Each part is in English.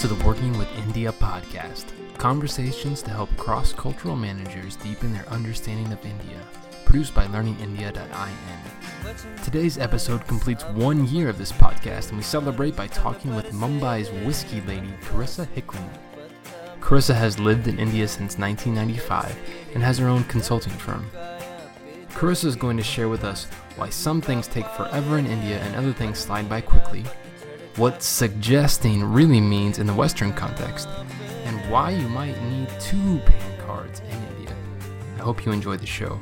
to the Working with India podcast conversations to help cross cultural managers deepen their understanding of India, produced by learningindia.in. Today's episode completes one year of this podcast, and we celebrate by talking with Mumbai's whiskey lady, Carissa Hickling. Carissa has lived in India since 1995 and has her own consulting firm. Carissa is going to share with us why some things take forever in India and other things slide by quickly, what suggesting really means in the Western context, and why you might need two PAN cards in India. I hope you enjoy the show.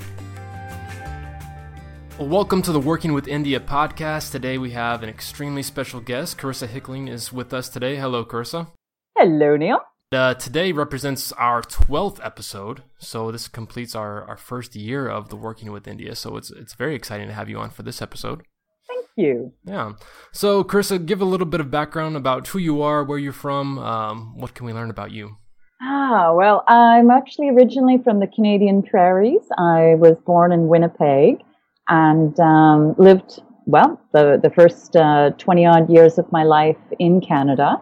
Well, welcome to the Working with India podcast. Today we have an extremely special guest. Carissa Hickling is with us today. Hello, Carissa. Hello, Neil. Uh, today represents our 12th episode, so this completes our, our first year of the Working with India. So it's it's very exciting to have you on for this episode. You. Yeah. So, Carissa, give a little bit of background about who you are, where you're from. Um, what can we learn about you? Ah, well, I'm actually originally from the Canadian prairies. I was born in Winnipeg and um, lived, well, the, the first uh, 20 odd years of my life in Canada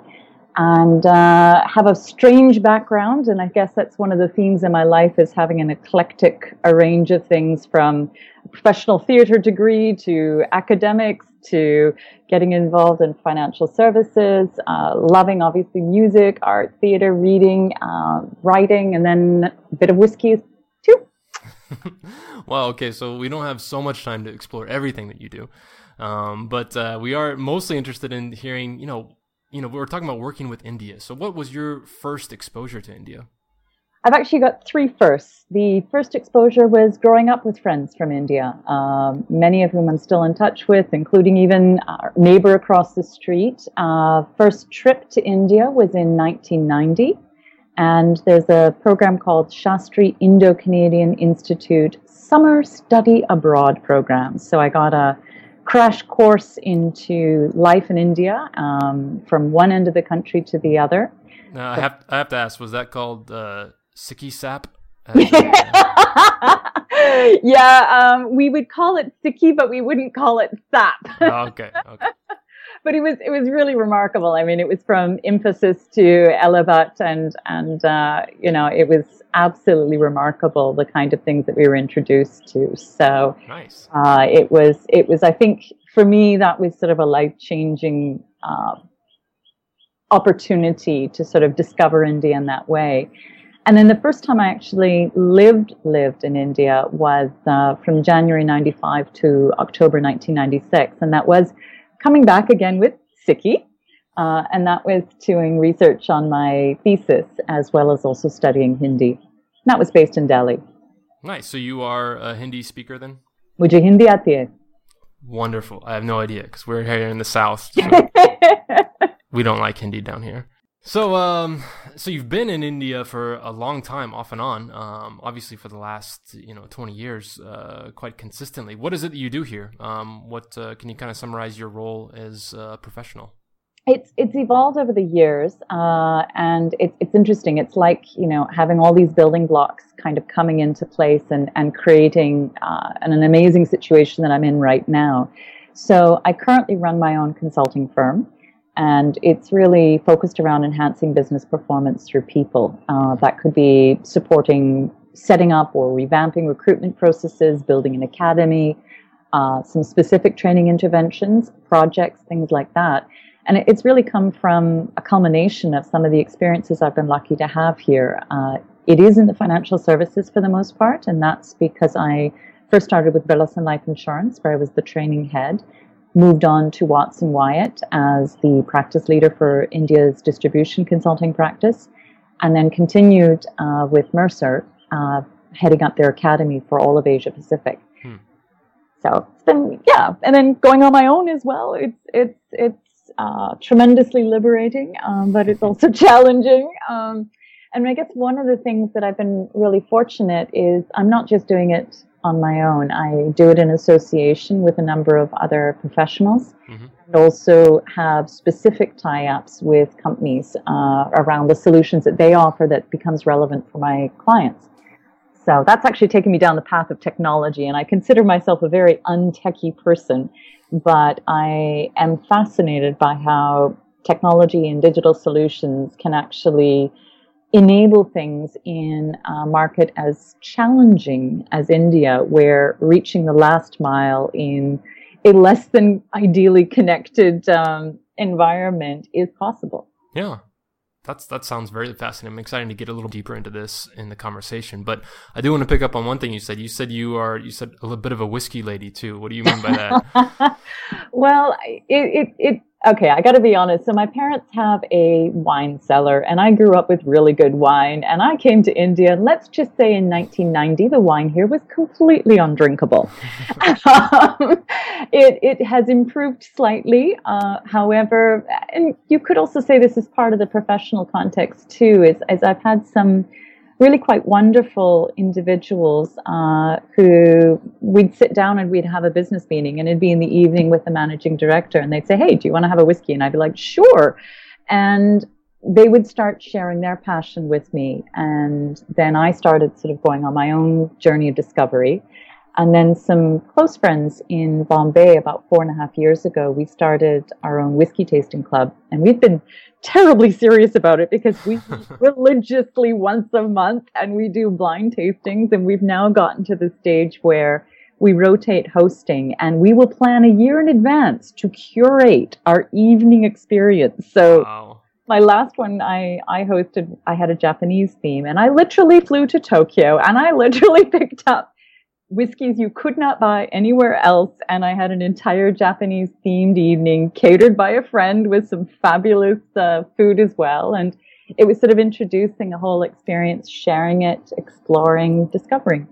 and uh, have a strange background. And I guess that's one of the themes in my life is having an eclectic a range of things from a professional theater degree to academics to getting involved in financial services, uh, loving obviously music, art, theater, reading, uh, writing, and then a bit of whiskey too. well, okay, so we don't have so much time to explore everything that you do. Um, but uh, we are mostly interested in hearing, you know, you know, we were talking about working with India. So, what was your first exposure to India? I've actually got three firsts. The first exposure was growing up with friends from India, um, many of whom I'm still in touch with, including even our neighbor across the street. Uh, first trip to India was in 1990, and there's a program called Shastri Indo Canadian Institute Summer Study Abroad Program. So I got a crash course into life in India um, from one end of the country to the other. Now, I have I have to ask, was that called uh, SICI SSAP? yeah, um, we would call it SICI, but we wouldn't call it SSAP. oh, okay, okay. But it was it was really remarkable. I mean, it was from Emphasis to Allahabad, and and uh, you know, it was absolutely remarkable the kind of things that we were introduced to. So nice. Uh, it was it was I think for me that was sort of a life changing uh, opportunity to sort of discover India in that way. And then the first time I actually lived lived in India was uh, from January '95 to October 1996, and that was coming back again with SICI. Uh, and that was doing research on my thesis as well as also studying Hindi. That was based in Delhi. Nice. So you are a Hindi speaker then? Mujhe Hindi aati hai. Wonderful. I have no idea because we're here in the South. So we don't like Hindi down here. So, um, so you've been in India for a long time, off and on. Um, obviously for the last, you know, twenty years, uh, quite consistently. What is it that you do here? Um, what uh, can you kind of summarize your role as a professional? It's it's evolved over the years, uh, and it's it's interesting. It's like you know having all these building blocks kind of coming into place and and creating uh, an, an amazing situation that I'm in right now. So I currently run my own consulting firm, and it's really focused around enhancing business performance through people. Uh, that could be supporting setting up or revamping recruitment processes, building an academy, uh, some specific training interventions, projects, things like that. And it's really come from a culmination of some of the experiences I've been lucky to have here. Uh, it is in the financial services for the most part, and that's because I first started with Birla Life Insurance, where I was the training head, moved on to Watson Wyatt as the practice leader for India's distribution consulting practice, and then continued uh, with Mercer, uh, heading up their academy for all of Asia Pacific. Hmm. So it's been yeah, and then going on my own as well. It's it's it's uh, tremendously liberating, um, but it's also challenging. Um, and I guess one of the things that I've been really fortunate is I'm not just doing it on my own. I do it in association with a number of other professionals mm-hmm. and also have specific tie-ups with companies uh, around the solutions that they offer that becomes relevant for my clients. So that's actually taken me down the path of technology, and I consider myself a very untechy person but I am fascinated by how technology and digital solutions can actually enable things in a market as challenging as India, where reaching the last mile in a less than ideally connected um, environment is possible. Yeah. That's that sounds very fascinating. I'm excited to get a little deeper into this in the conversation, but I do want to pick up on one thing you said. You said you are you said a little bit of a whiskey lady too. What do you mean by that? well, it, it, it okay, I got to be honest. So my parents have a wine cellar, and I grew up with really good wine. And I came to India, let's just say in 1990, the wine here was completely undrinkable. um, it it has improved slightly, uh, however, and you could also say this is part of the professional context too. Is as I've had some really quite wonderful individuals uh, who we'd sit down and we'd have a business meeting and it'd be in the evening with the managing director and they'd say hey do you want to have a whiskey? And i'd be like sure. And they would start sharing their passion with me and then i started sort of going on my own journey of discovery and then some close friends in Bombay about four and a half years ago, we started our own whiskey tasting club. And we've been terribly serious about it because we religiously once a month and we do blind tastings. And we've now gotten to the stage where we rotate hosting and we will plan a year in advance to curate our evening experience. So wow. my last one I, I hosted, I had a Japanese theme and I literally flew to Tokyo and I literally picked up whiskeys you could not buy anywhere else. And I had an entire Japanese themed evening catered by a friend with some fabulous uh, food as well. And it was sort of introducing a whole experience, sharing it, exploring, discovering.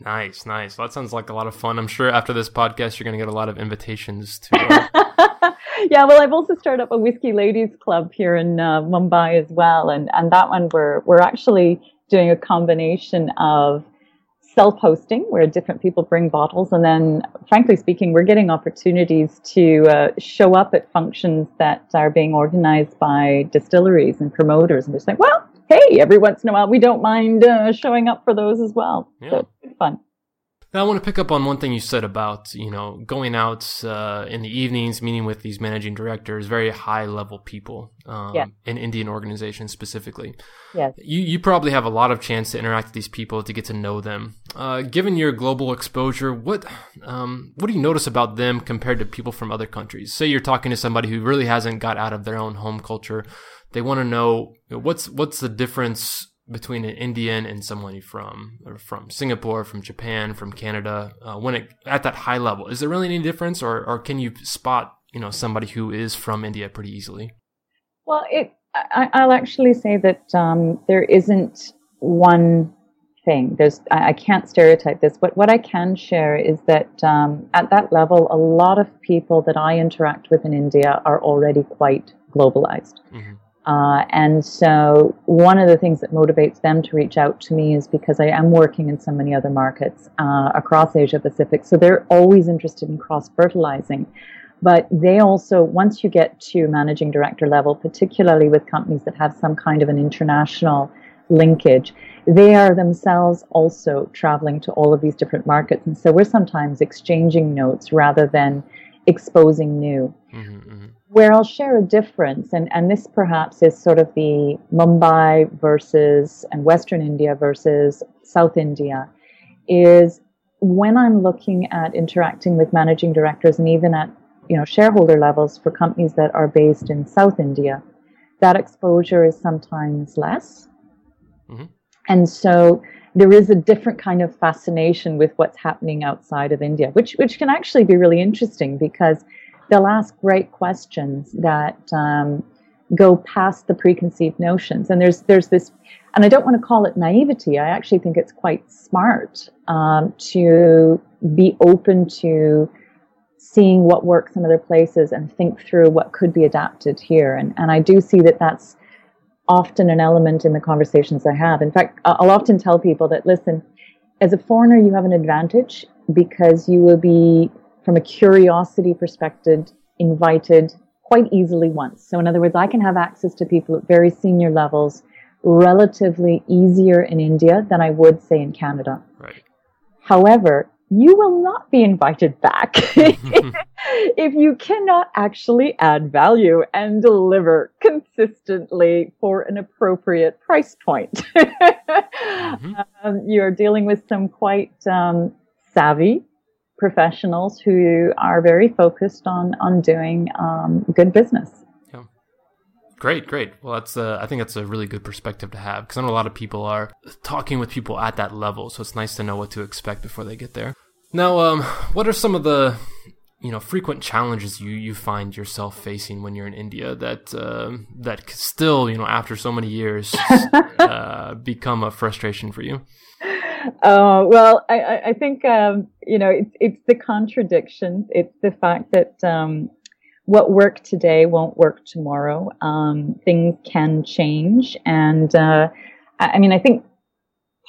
Nice, nice. Well, that sounds like a lot of fun. I'm sure after this podcast, you're going to get a lot of invitations to. Uh... yeah, well, I've also started up a whiskey ladies club here in uh, Mumbai as well, and and that one we're we're actually doing a combination of self-hosting where different people bring bottles. And then frankly speaking we're getting opportunities to uh, show up at functions that are being organized by distilleries and promoters. And we're saying well hey every once in a while we don't mind uh, showing up for those as well. Yeah. so it's fun now, I want to pick up on one thing you said about you know going out uh, in the evenings, meeting with these managing directors, very high level people um, yeah. in Indian organizations specifically. Yes. You you probably have a lot of chance to interact with these people to get to know them. Uh, given your global exposure, what um, what do you notice about them compared to people from other countries? Say you're talking to somebody who really hasn't got out of their own home culture. They want to know what's what's the difference between an Indian and someone from from Singapore, from Japan, from Canada, uh, when it at that high level, is there really any difference, or or can you spot you know somebody who is from India pretty easily? Well, it I, will actually say that um, there isn't one thing. There's I, I, can't stereotype this, but what I can share is that um, at that level, a lot of people that I interact with in India are already quite globalized. Mm-hmm. Uh, and so one of the things that motivates them to reach out to me is because I am working in so many other markets uh, across Asia Pacific. So they're always interested in cross fertilizing. But they also, once you get to managing director level, particularly with companies that have some kind of an international linkage, they are themselves also traveling to all of these different markets. And so we're sometimes exchanging notes rather than exposing new. Mm-hmm, where I'll share a difference, and, and this perhaps is sort of the Mumbai versus and Western India versus South India, is when I'm looking at interacting with managing directors and even at you know shareholder levels for companies that are based in South India, that exposure is sometimes less. Mm-hmm. And so there is a different kind of fascination with what's happening outside of India, which which can actually be really interesting because they'll ask great questions that um, go past the preconceived notions. And there's there's this, and I don't want to call it naivety. I actually think it's quite smart um, to be open to seeing what works in other places and think through what could be adapted here. And and I do see that that's often an element in the conversations I have. In fact, I'll often tell people that listen, as a foreigner, you have an advantage because you will be from a curiosity perspective, invited quite easily once. So, in other words, I can have access to people at very senior levels relatively easier in India than I would, say, in Canada. Right. However, you will not be invited back if you cannot actually add value and deliver consistently for an appropriate price point. mm-hmm. um, you're dealing with some quite um, savvy professionals who are very focused on on doing um, good business. Yeah. Great, great. Well, that's uh, I think that's a really good perspective to have because I know a lot of people are talking with people at that level, so it's nice to know what to expect before they get there. Now, um, what are some of the you know frequent challenges you you find yourself facing when you're in India that uh, that still you know after so many years uh, become a frustration for you? Uh, well, I, I think um, you know it's it's the contradiction. It's the fact that um, what worked today won't work tomorrow. Um, things can change, and uh, I mean, I think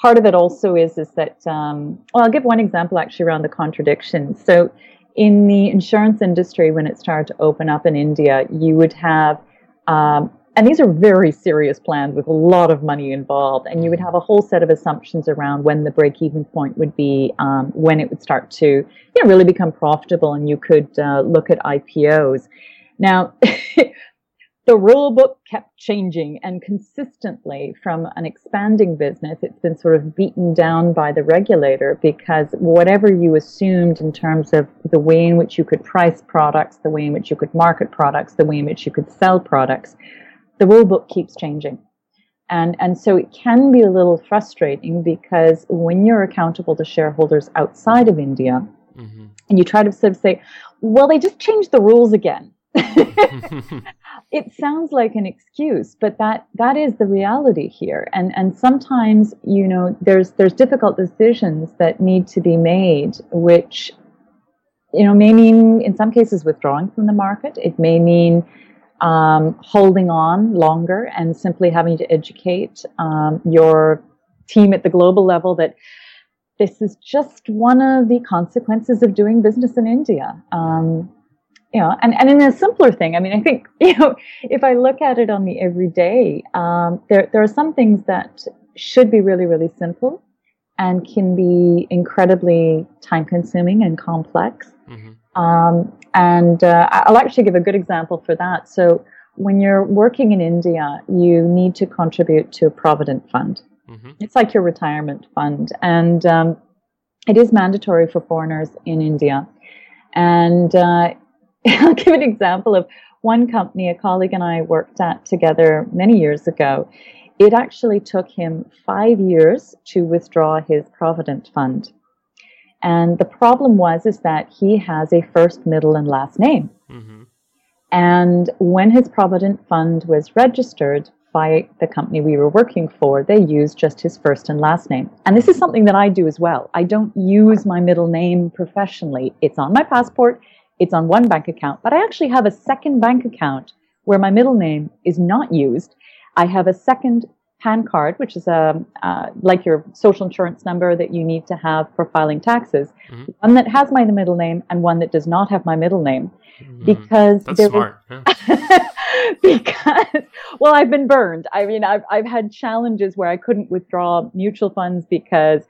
part of it also is is that um, well, I'll give one example actually around the contradiction. So, in the insurance industry, when it started to open up in India, you would have um, and these are very serious plans with a lot of money involved. And you would have a whole set of assumptions around when the break even point would be, um, when it would start to you know, really become profitable and you could uh, look at IPOs. Now, the rule book kept changing and consistently from an expanding business, it's been sort of beaten down by the regulator because whatever you assumed in terms of the way in which you could price products, the way in which you could market products, the way in which you could sell products, the rule book keeps changing. And, and so it can be a little frustrating because when you're accountable to shareholders outside of India, mm-hmm. and you try to sort of say, well, they just changed the rules again. it sounds like an excuse, but that, that is the reality here. And, and sometimes, you know, there's, there's difficult decisions that need to be made, which, you know, may mean in some cases withdrawing from the market. It may mean um, holding on longer and simply having to educate um, your team at the global level that this is just one of the consequences of doing business in India. Um, you know, and, and in a simpler thing, I mean, I think, you know, if I look at it on the everyday, um, there, there are some things that should be really, really simple and can be incredibly time consuming and complex. Mm-hmm. Um, and uh, I'll actually give a good example for that. So when you're working in India, you need to contribute to a provident fund. Mm-hmm. It's like your retirement fund, and um, it is mandatory for foreigners in India. And uh, I'll give an example of one company a colleague and I worked at together many years ago. It actually took him five years to withdraw his provident fund. And the problem was is that he has a first, middle, and last name. Mm-hmm. And when his Provident Fund was registered by the company we were working for, they used just his first and last name. And this is something that I do as well. I don't use my middle name professionally. It's on my passport, it's on one bank account, but I actually have a second bank account where my middle name is not used. I have a second PAN card, which is a uh, like your social insurance number that you need to have for filing taxes, mm-hmm. one that has my middle name and one that does not have my middle name, mm-hmm. because that's smart. Yeah. because well, I've been burned. I mean, I've I've had challenges where I couldn't withdraw mutual funds because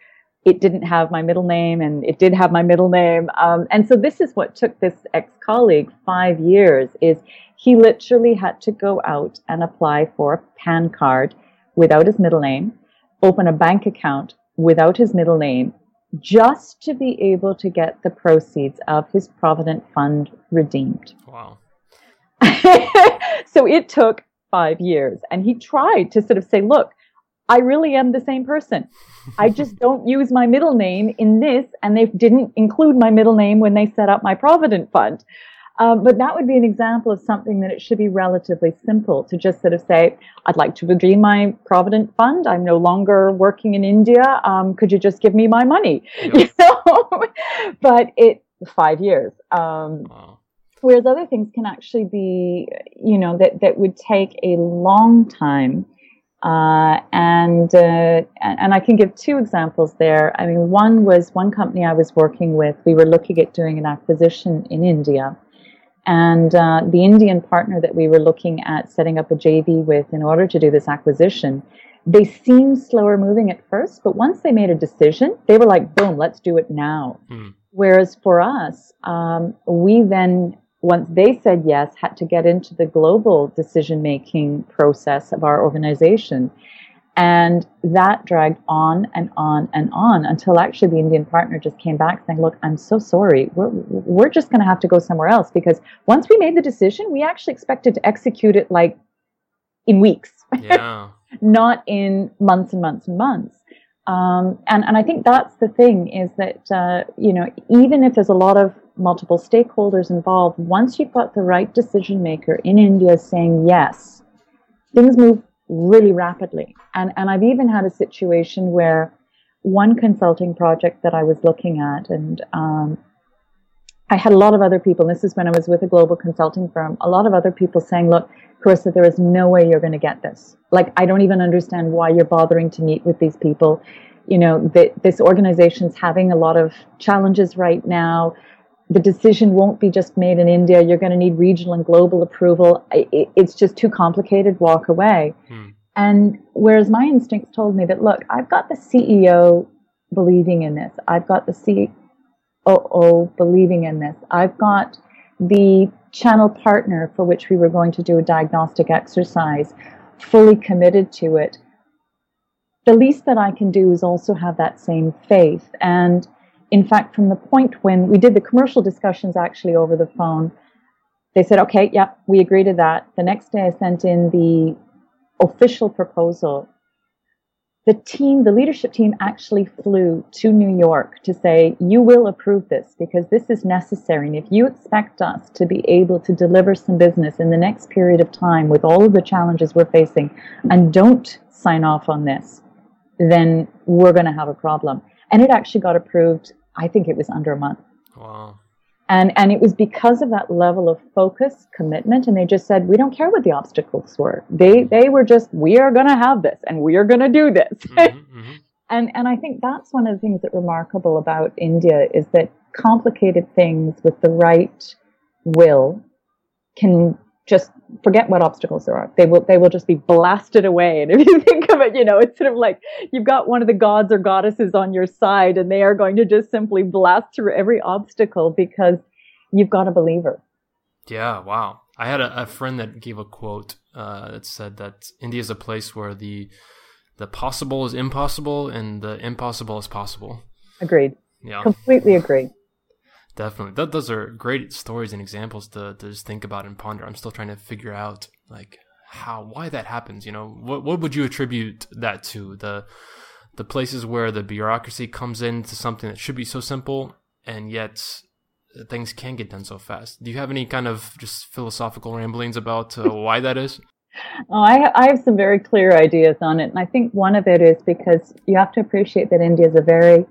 it didn't have my middle name and it did have my middle name. Um, and so this is what took this ex-colleague five years is he literally had to go out and apply for a PAN card without his middle name, open a bank account without his middle name, just to be able to get the proceeds of his Provident Fund redeemed. Wow. so it took five years. And he tried to sort of say, look, I really am the same person. I just don't use my middle name in this, and they didn't include my middle name when they set up my Provident Fund. Um, but that would be an example of something that it should be relatively simple to just sort of say, I'd like to redeem my Provident Fund. I'm no longer working in India. Um, could you just give me my money? Yep. You know? but it, five years. Um, wow. Whereas other things can actually be, you know, that, that would take a long time. Uh, and uh, and I can give two examples there. I mean, one was one company I was working with. We were looking at doing an acquisition in India, and uh, the Indian partner that we were looking at setting up a JV with in order to do this acquisition they seemed slower moving at first, but once they made a decision, they were like, boom, let's do it now. Mm. Whereas for us, um, we then, once they said yes, had to get into the global decision making process of our organization. And that dragged on and on and on until actually the Indian partner just came back saying, Look, I'm so sorry. We're, we're just going to have to go somewhere else because once we made the decision, we actually expected to execute it like in weeks, yeah. not in months and months and months. Um, and, and I think that's the thing is that, uh, you know, even if there's a lot of multiple stakeholders involved, once you've got the right decision maker in India saying yes, things move really rapidly. And, and I've even had a situation where one consulting project that I was looking at, and um, I had a lot of other people, this is when I was with a global consulting firm, a lot of other people saying, look, Carissa, there is no way you're going to get this. Like, I don't even understand why you're bothering to meet with these people. You know, the, this organization's having a lot of challenges right now. The decision won't be just made in India. You're going to need regional and global approval. It's just too complicated. Walk away. Hmm. And whereas my instincts told me that, look, I've got the CEO believing in this. I've got the COO believing in this. I've got the channel partner for which we were going to do a diagnostic exercise fully committed to it. The least that I can do is also have that same faith. And in fact, from the point when we did the commercial discussions actually over the phone, they said, okay, yeah, we agree to that. The next day I sent in the official proposal, the team, the leadership team actually flew to New York to say, you will approve this because this is necessary. And if you expect us to be able to deliver some business in the next period of time with all of the challenges we're facing and don't sign off on this, then we're going to have a problem. And it actually got approved, I think it was under a month. Wow and and it was because of that level of focus commitment and they just said we don't care what the obstacles were they they were just we are going to have this and we are going to do this mm-hmm, mm-hmm. and and i think that's one of the things that remarkable about india is that complicated things with the right will can just forget what obstacles there are. They will they will just be blasted away. And if you think it, you know, it's sort of like you've got one of the gods or goddesses on your side, and they are going to just simply blast through every obstacle because you've got a believer. Yeah, wow. I had a, a friend that gave a quote uh, that said that India is a place where the the possible is impossible and the impossible is possible. Agreed. Yeah. Completely agreed. Definitely. That, those are great stories and examples to, to just think about and ponder. I'm still trying to figure out like how why that happens, you know. What what would you attribute that to? The the places where the bureaucracy comes into something that should be so simple and yet things can get done so fast. Do you have any kind of just philosophical ramblings about uh, why that is? Oh, I, I have some very clear ideas on it. And I think one of it is because you have to appreciate that India is a very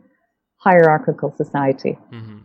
hierarchical society. Mm-hmm, mm-hmm.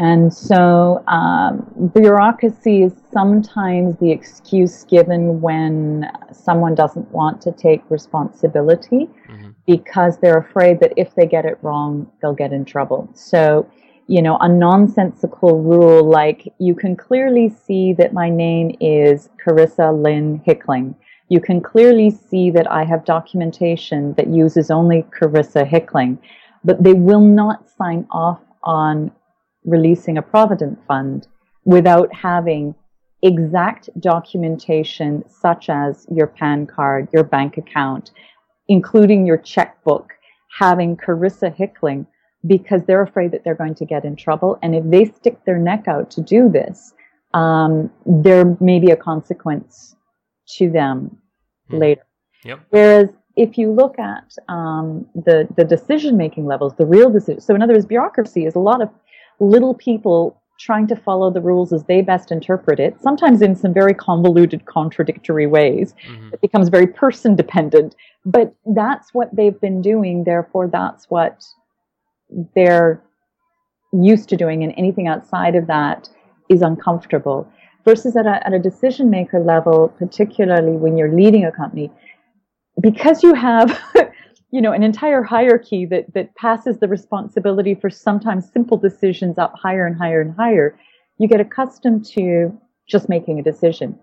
And so um, bureaucracy is sometimes the excuse given when someone doesn't want to take responsibility mm-hmm. because they're afraid that if they get it wrong, they'll get in trouble. So, you know, a nonsensical rule like you can clearly see that my name is Carissa Lynn Hickling. You can clearly see that I have documentation that uses only Carissa Hickling, but they will not sign off on releasing a provident fund without having exact documentation such as your PAN card, your bank account, including your checkbook, having Carissa Hickling because they're afraid that they're going to get in trouble. And if they stick their neck out to do this, um, there may be a consequence to them hmm. later. Yep. Whereas if you look at um, the the decision making levels, the real decision. So in other words, bureaucracy is a lot of little people trying to follow the rules as they best interpret it, sometimes in some very convoluted, contradictory ways. Mm-hmm. It becomes very person dependent. But that's what they've been doing, therefore, that's what they're used to doing, and anything outside of that is uncomfortable. Versus at a, at a decision maker level, particularly when you're leading a company, because you have you know an entire hierarchy that that passes the responsibility for sometimes simple decisions up higher and higher and higher you get accustomed to just making a decision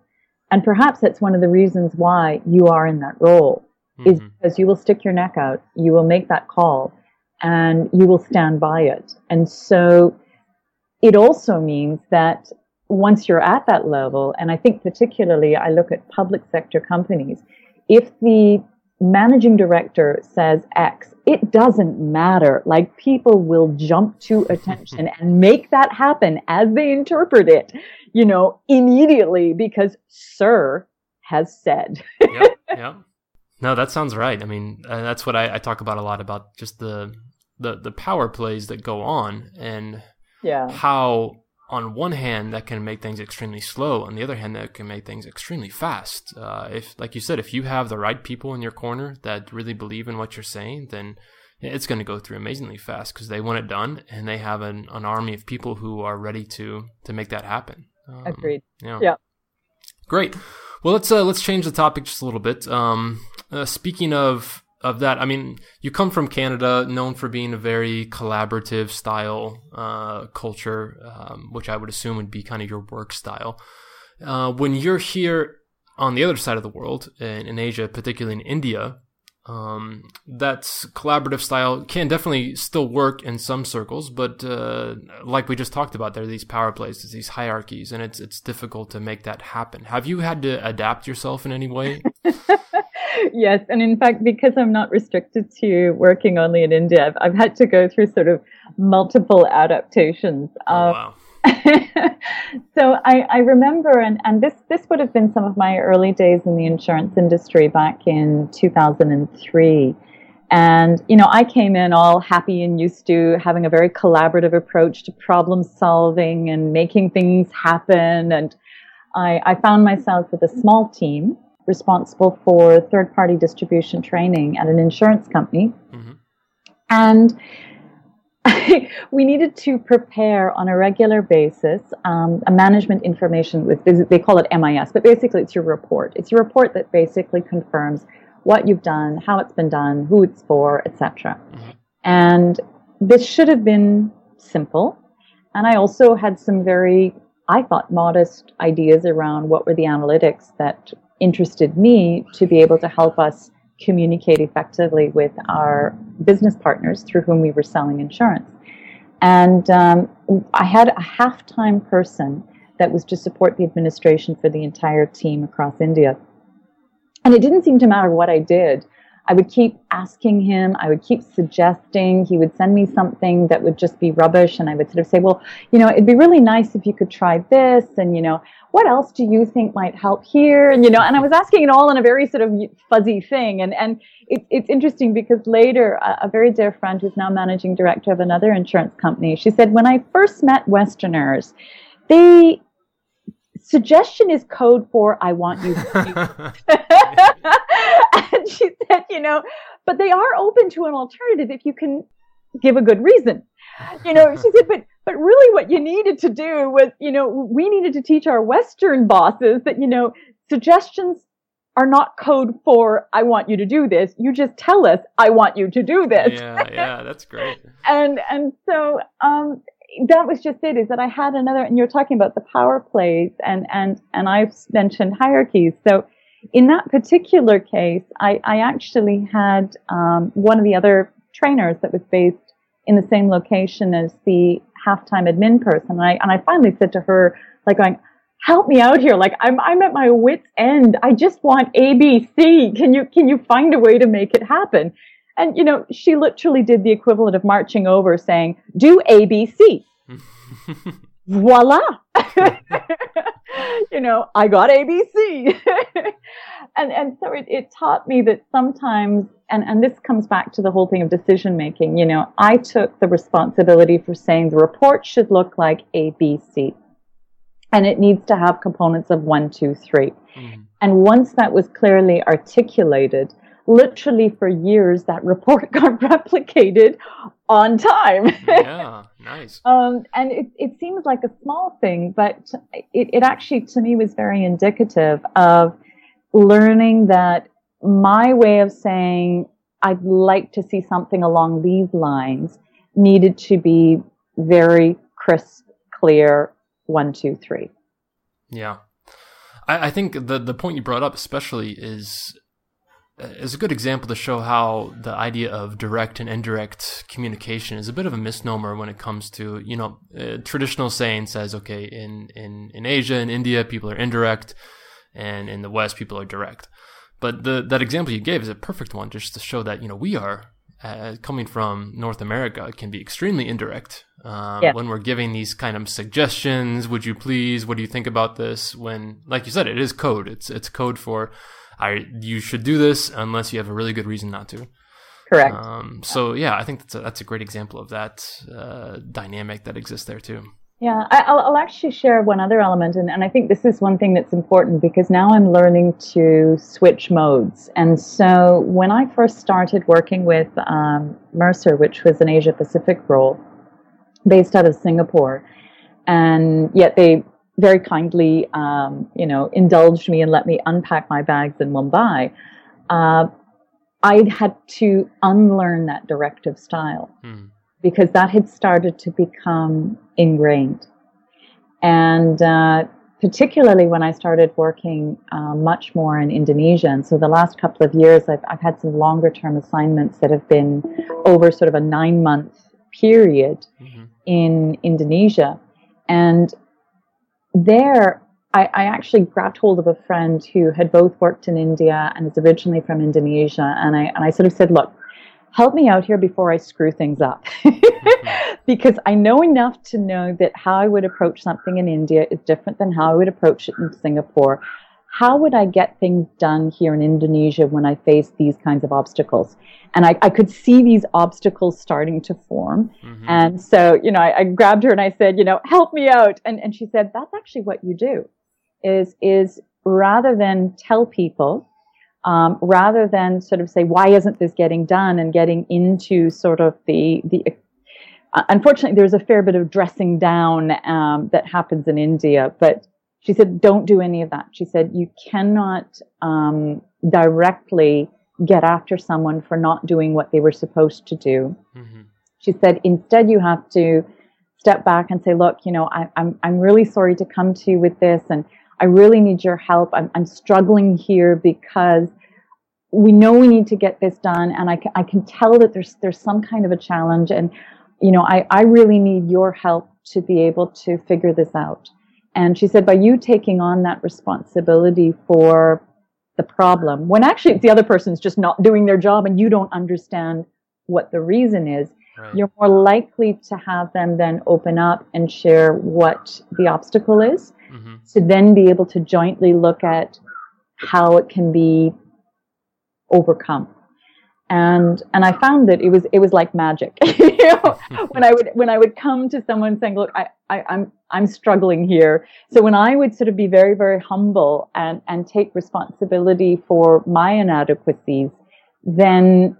and perhaps that's one of the reasons why you are in that role mm-hmm. is because you will stick your neck out, you will make that call, and you will stand by it. And so it also means that once you're at that level, and I think particularly I look at public sector companies, if the managing director says X, it doesn't matter. Like people will jump to attention and make that happen as they interpret it, you know, immediately because sir has said. yep, yep. No, that sounds right. I mean, uh, that's what I, I talk about a lot about just the the the power plays that go on and yeah. how on one hand that can make things extremely slow on the other hand that can make things extremely fast. Uh, if like you said if you have the right people in your corner that really believe in what you're saying then it's going to go through amazingly fast because they want it done and they have an, an army of people who are ready to to make that happen. Um, agreed. yeah. yeah. Great. Well let's uh, let's change the topic just a little bit. Um, uh, speaking of of that, I mean, you come from Canada, known for being a very collaborative style uh, culture, um, which I would assume would be kind of your work style. Uh, when you're here on the other side of the world, in, in Asia, particularly in India, um, that collaborative style can definitely still work in some circles, but uh, like we just talked about, there are these power plays, these hierarchies, and it's it's difficult to make that happen. Have you had to adapt yourself in any way? yes, and in fact, because I'm not restricted to working only in India, I've, I've had to go through sort of multiple adaptations. Oh, um, wow. so I, I, remember, and, and this, this would have been some of my early days in the insurance industry back in 2003. And, you know, I came in all happy and used to having a very collaborative approach to problem solving and making things happen. And I, I found myself with a small team responsible for third party distribution training at an insurance company. Mm-hmm. And we needed to prepare on a regular basis um, a management information with they call it MIS, but basically it's your report. It's your report that basically confirms what you've done, how it's been done, who it's for, etc. Mm-hmm. And this should have been simple. And I also had some very, I thought, modest ideas around what were the analytics that interested me to be able to help us communicate effectively with our business partners through whom we were selling insurance. And um, I had a half time person that was to support the administration for the entire team across India. And it didn't seem to matter what I did. I would keep asking him, I would keep suggesting, he would send me something that would just be rubbish. And I would sort of say, well, you know, it'd be really nice if you could try this. And, you know, what else do you think might help here? And, you know, and I was asking it all in a very sort of fuzzy thing. And, and it, it's interesting because later, a, a very dear friend who's now managing director of another insurance company, she said, when I first met Westerners, they, suggestion is code for I want you and she said, you know, but they are open to an alternative if you can give a good reason. You know, she said, but but really what you needed to do was, you know, we needed to teach our Western bosses that, you know, suggestions are not code for I want you to do this. You just tell us I want you to do this. Yeah, yeah, that's great. and and so um that was just it is that I had another and you're talking about the power plays and and and I've mentioned hierarchies. So in that particular case, I, I actually had um, one of the other trainers that was based in the same location as the halftime admin person. And I, and I finally said to her, like going, help me out here. Like I'm, I'm at my wit's end. I just want ABC. Can you, can you find a way to make it happen? And, you know, she literally did the equivalent of marching over saying, do ABC. Voila. you know, I got ABC. and, and so it, it taught me that sometimes, and, and this comes back to the whole thing of decision making, you know, I took the responsibility for saying the report should look like ABC. And it needs to have components of one, two, three. Mm-hmm. And once that was clearly articulated, literally for years that report got replicated on time. yeah, nice. um, and it, it seems like a small thing, but it, it actually to me was very indicative of learning that my way of saying I'd like to see something along these lines needed to be very crisp, clear, one, two, three. Yeah. I, I think the the point you brought up especially is is a good example to show how the idea of direct and indirect communication is a bit of a misnomer when it comes to you know uh, traditional saying says okay in in in Asia and India people are indirect and in the West people are direct but the that example you gave is a perfect one just to show that you know we are uh, coming from North America can be extremely indirect um, yeah. when we're giving these kind of suggestions would you please what do you think about this when like you said it is code it's it's code for I you should do this unless you have a really good reason not to. Correct. Um, so yeah, I think that's a, that's a great example of that uh, dynamic that exists there too. Yeah, I'll, I'll actually share one other element, and, and I think this is one thing that's important because now I'm learning to switch modes. And so when I first started working with um, Mercer, which was an Asia Pacific role based out of Singapore, and yet they very kindly, um, you know, indulged me and let me unpack my bags in Mumbai, uh, I had to unlearn that directive style mm. because that had started to become ingrained. And uh, particularly when I started working uh, much more in Indonesia. And so the last couple of years, I've, I've had some longer term assignments that have been over sort of a nine month period mm-hmm. in Indonesia. And there, I, I, actually grabbed hold of a friend who had both worked in India and is originally from Indonesia. And I, and I sort of said, look, help me out here before I screw things up. because I know enough to know that how I would approach something in India is different than how I would approach it in Singapore how would I get things done here in Indonesia when I face these kinds of obstacles? And I, I could see these obstacles starting to form. Mm-hmm. And so, you know, I, I, grabbed her and I said, you know, help me out. And, and she said, that's actually what you do is, is rather than tell people, um, rather than sort of say, why isn't this getting done and getting into sort of the, the, uh, unfortunately, there's a fair bit of dressing down um, that happens in India, but she said, don't do any of that. She said, you cannot um, directly get after someone for not doing what they were supposed to do. Mm-hmm. She said, instead, you have to step back and say, look, you know, I, I'm, I'm really sorry to come to you with this and I really need your help. I'm, I'm struggling here because we know we need to get this done and I can, I can tell that there's, there's some kind of a challenge and, you know, I, I really need your help to be able to figure this out. And she said, by you taking on that responsibility for the problem, when actually it's the other person's just not doing their job and you don't understand what the reason is, right. you're more likely to have them then open up and share what the obstacle is mm-hmm. to then be able to jointly look at how it can be overcome and and I found that it was it was like magic. you know, when I would when I would come to someone saying, "Look, I, I I'm I'm struggling here," so when I would sort of be very very humble and and take responsibility for my inadequacies, then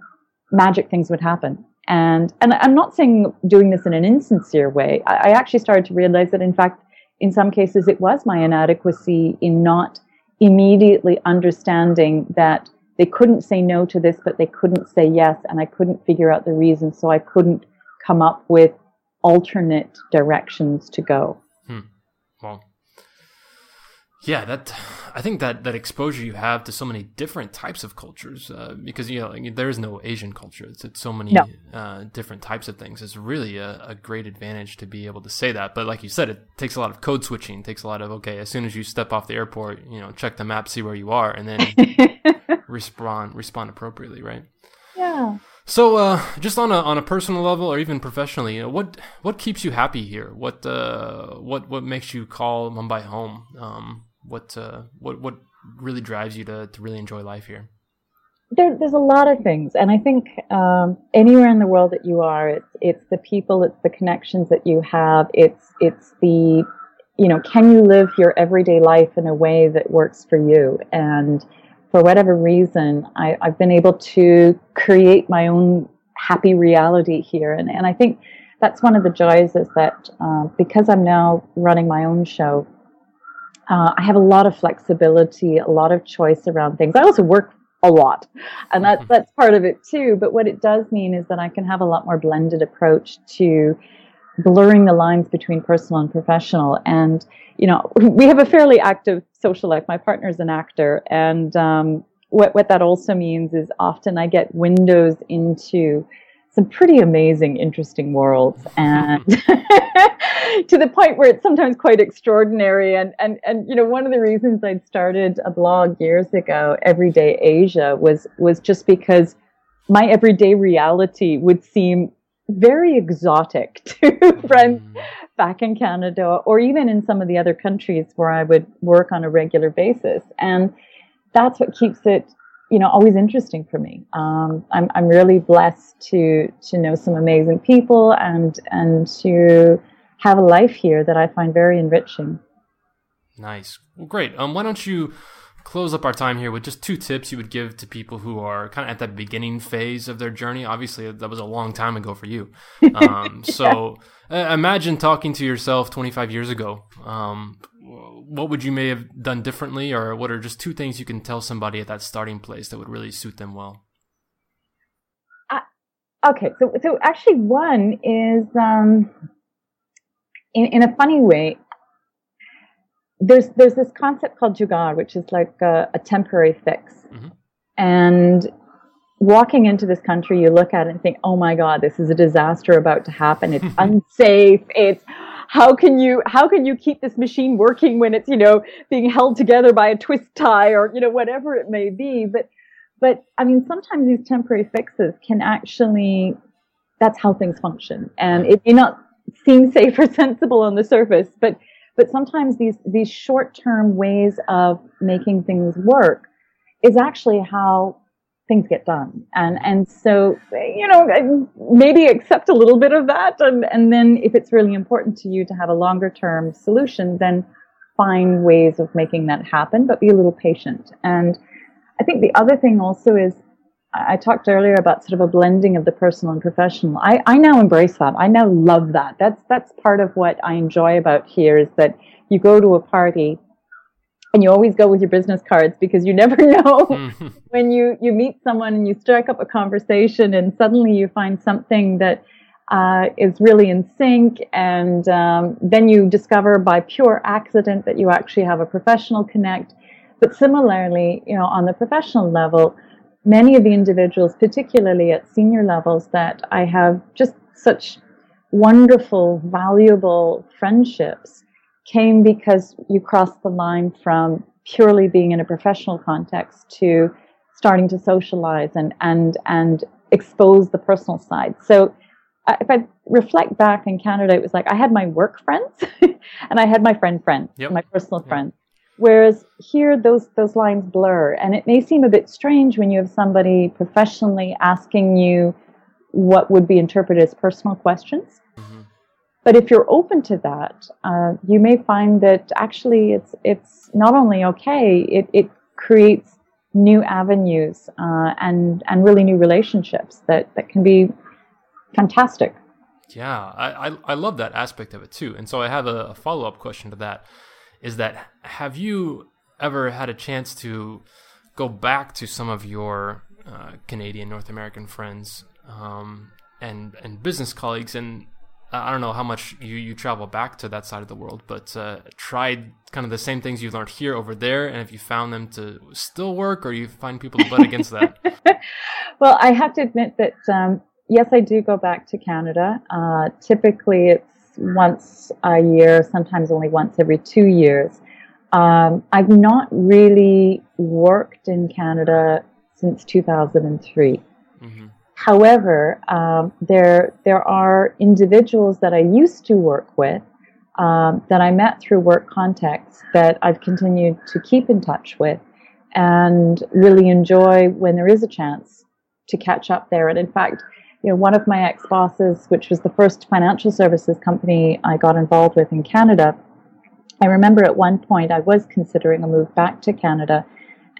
magic things would happen. And and I'm not saying doing this in an insincere way. I, I actually started to realize that in fact, in some cases, it was my inadequacy in not immediately understanding that they couldn't say no to this, but they couldn't say yes, and I couldn't figure out the reason, so I couldn't come up with alternate directions to go. Hmm. Yeah, that I think that that exposure you have to so many different types of cultures, uh, because you know there is no Asian culture. It's, it's so many no. uh, different types of things. It's really a, a, great advantage to be able to say that. But like you said, it takes a lot of code switching. It takes a lot of okay, as soon as you step off the airport, you know, check the map, see where you are, and then respond respond appropriately, right? Yeah. So, uh, just on a on a personal level, or even professionally, you know, what what keeps you happy here? What uh, what what makes you call Mumbai home? Um, what uh, what what really drives you to to really enjoy life here? There, there's a lot of things, and I think um, anywhere in the world that you are, it's it's the people, it's the connections that you have, it's it's the you know, can you live your everyday life in a way that works for you? And for whatever reason, I, have been able to create my own happy reality here. And, and I think that's one of the joys is that uh, because I'm now running my own show, uh, I have a lot of flexibility, a lot of choice around things. I also work a lot, and that's mm-hmm. that's part of it too. But what it does mean is that I can have a lot more blended approach to blurring the lines between personal and professional. And you know, we have a fairly active social life. My partner's an actor, and um, what, what that also means is often I get windows into some pretty amazing, interesting worlds, and to the point where it's sometimes quite extraordinary. And and and you know, one of the reasons I'd started a blog years ago, Everyday Asia, was was just because my everyday reality would seem very exotic to friends mm. back in Canada or even in some of the other countries where I would work on a regular basis. And that's what keeps it you know always interesting for me. Um, I'm I'm really blessed to to know some amazing people and and to have a life here that I find very enriching. Nice, well, great. Um, why don't you close up our time here with just two tips you would give to people who are kind of at that beginning phase of their journey? Obviously, that was a long time ago for you. Um, yeah. So uh, imagine talking to yourself 25 years ago. Um, what would you may have done differently, or what are just two things you can tell somebody at that starting place that would really suit them well? Uh, okay, so so actually, one is um, in in a funny way. There's there's this concept called jugaad, which is like a, a temporary fix, mm-hmm. and walking into this country, you look at it and think, "Oh my God, this is a disaster about to happen. It's unsafe. It's how can you how can you keep this machine working when it's you know being held together by a twist tie or you know whatever it may be? But but i mean sometimes these temporary fixes can actually that's how things function. And it may not seem safe or sensible on the surface but but sometimes these these short term ways of making things work is actually how things get done. And and so you know maybe accept a little bit of that, and and then if it's really important to you to have a longer term solution, then find ways of making that happen, but be a little patient. And I think the other thing also is. I talked earlier about sort of a blending of the personal and professional. I, I now embrace that. I now love that. That's that's part of what I enjoy about here is that you go to a party and you always go with your business cards because you never know mm-hmm. when you you meet someone and you strike up a conversation and suddenly you find something that uh, is really in sync and um, then you discover by pure accident that you actually have a professional connect but similarly you know on the professional level many of the individuals particularly at senior levels that i have just such wonderful valuable friendships came because you crossed the line from purely being in a professional context to starting to socialize and and and expose the personal side. So uh, if I reflect back in Canada, it was like I had my work friends and I had my friend friends, yep. my personal yep. friends. Whereas here, those those lines blur, and it may seem a bit strange when you have somebody professionally asking you what would be interpreted as personal questions. But if you're open to that, uh, you may find that actually it's it's not only okay, it, it creates new avenues uh, and and really new relationships that that can be fantastic. Yeah, I, I, I love that aspect of it too. And so I have a, a follow up question to that: is that have you ever had a chance to go back to some of your uh, Canadian North American friends um, and and business colleagues and I don't know how much you, you travel back to that side of the world, but uh, tried kind of the same things you learned here over there, and if you found them to still work, or you find people to butt against that. well, I have to admit that um, yes, I do go back to Canada. Uh, typically, it's once a year, sometimes only once every two years. Um, I've not really worked in Canada since 2003. However, um, there there are individuals that I used to work with um, that I met through work contexts that I've continued to keep in touch with, and really enjoy when there is a chance to catch up there. And in fact, you know, one of my ex bosses, which was the first financial services company I got involved with in Canada, I remember at one point I was considering a move back to Canada.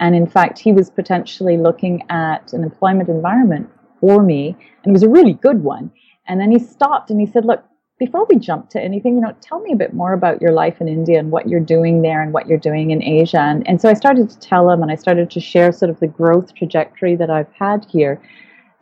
And in fact, he was potentially looking at an employment environment for me, and it was a really good one. And then he stopped and he said, "Look, before we jump to anything, you know, tell me a bit more about your life in India and what you're doing there and what you're doing in Asia." And, and so I started to tell him, and I started to share sort of the growth trajectory that I've had here.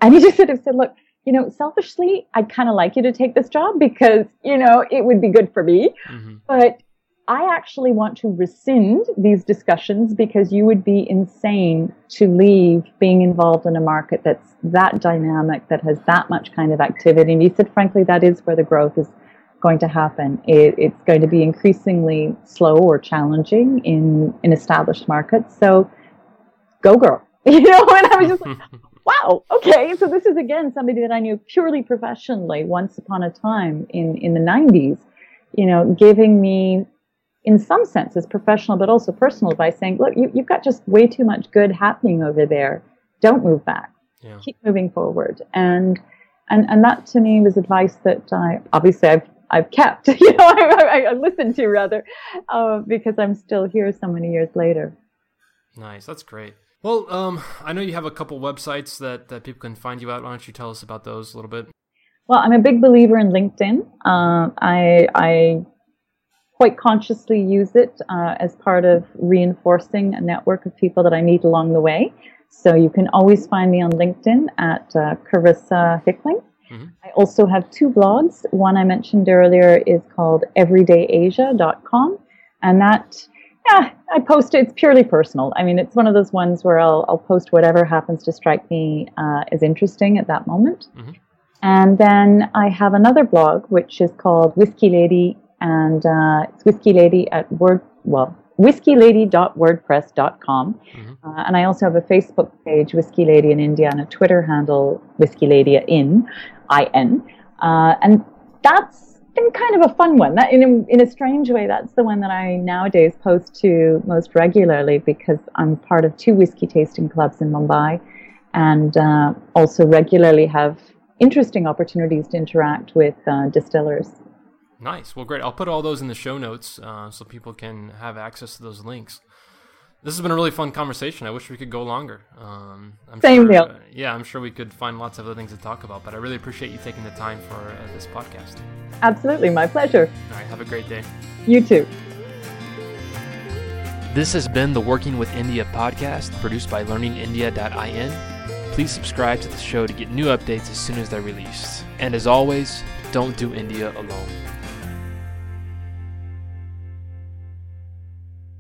And he just sort of said, "Look." You know, selfishly, I'd kind of like you to take this job because, you know, it would be good for me. Mm-hmm. But I actually want to rescind these discussions because you would be insane to leave being involved in a market that's that dynamic, that has that much kind of activity. And he said, frankly, that is where the growth is going to happen. It, it's going to be increasingly slow or challenging in, in established markets. So go girl. You know, and I was just like, wow, okay. So this is again somebody that I knew purely professionally once upon a time in, in the 90s, you know, giving me in some senses professional but also personal by saying, look, you, have got just way too much good happening over there. Don't move back. Yeah. Keep moving forward. And and and that to me was advice that I obviously I've I've kept, you know, I, I, I listened to rather, uh, because I'm still here so many years later. Nice, that's great. Well, um, I know you have a couple websites that, that people can find you at. Why don't you tell us about those a little bit? Well, I'm a big believer in LinkedIn. Uh, I, I quite consciously use it uh, as part of reinforcing a network of people that I meet along the way. So you can always find me on LinkedIn at uh, Carissa Hickling. Mm-hmm. I also have two blogs. One I mentioned earlier is called everydayasia.com. And that, yeah, I post it. It's purely personal. I mean, it's one of those ones where I'll, I'll post whatever happens to strike me uh, as interesting at that moment. Mm-hmm. And then I have another blog, which is called Whiskey Lady and uh, it's Whiskey Lady at Word, well, whiskeylady.wordpress.com. Mm-hmm. Uh, and I also have a Facebook page, Whiskey Lady in India, and a Twitter handle, Whiskey Lady in, I-N. Uh, and that's been kind of a fun one. That, in, a, in a strange way, that's the one that I nowadays post to most regularly because I'm part of two whiskey tasting clubs in Mumbai and uh, also regularly have interesting opportunities to interact with uh, distillers. Nice. Well, great. I'll put all those in the show notes uh, so people can have access to those links. This has been a really fun conversation. I wish we could go longer. Um, I'm Same sure, uh, yeah, I'm sure we could find lots of other things to talk about, but I really appreciate you taking the time for uh, this podcast. Absolutely. My pleasure. All right. Have a great day. You too. This has been the Working with India podcast produced by learningindia.in. Please subscribe to the show to get new updates as soon as they're released. And as always, don't do India alone.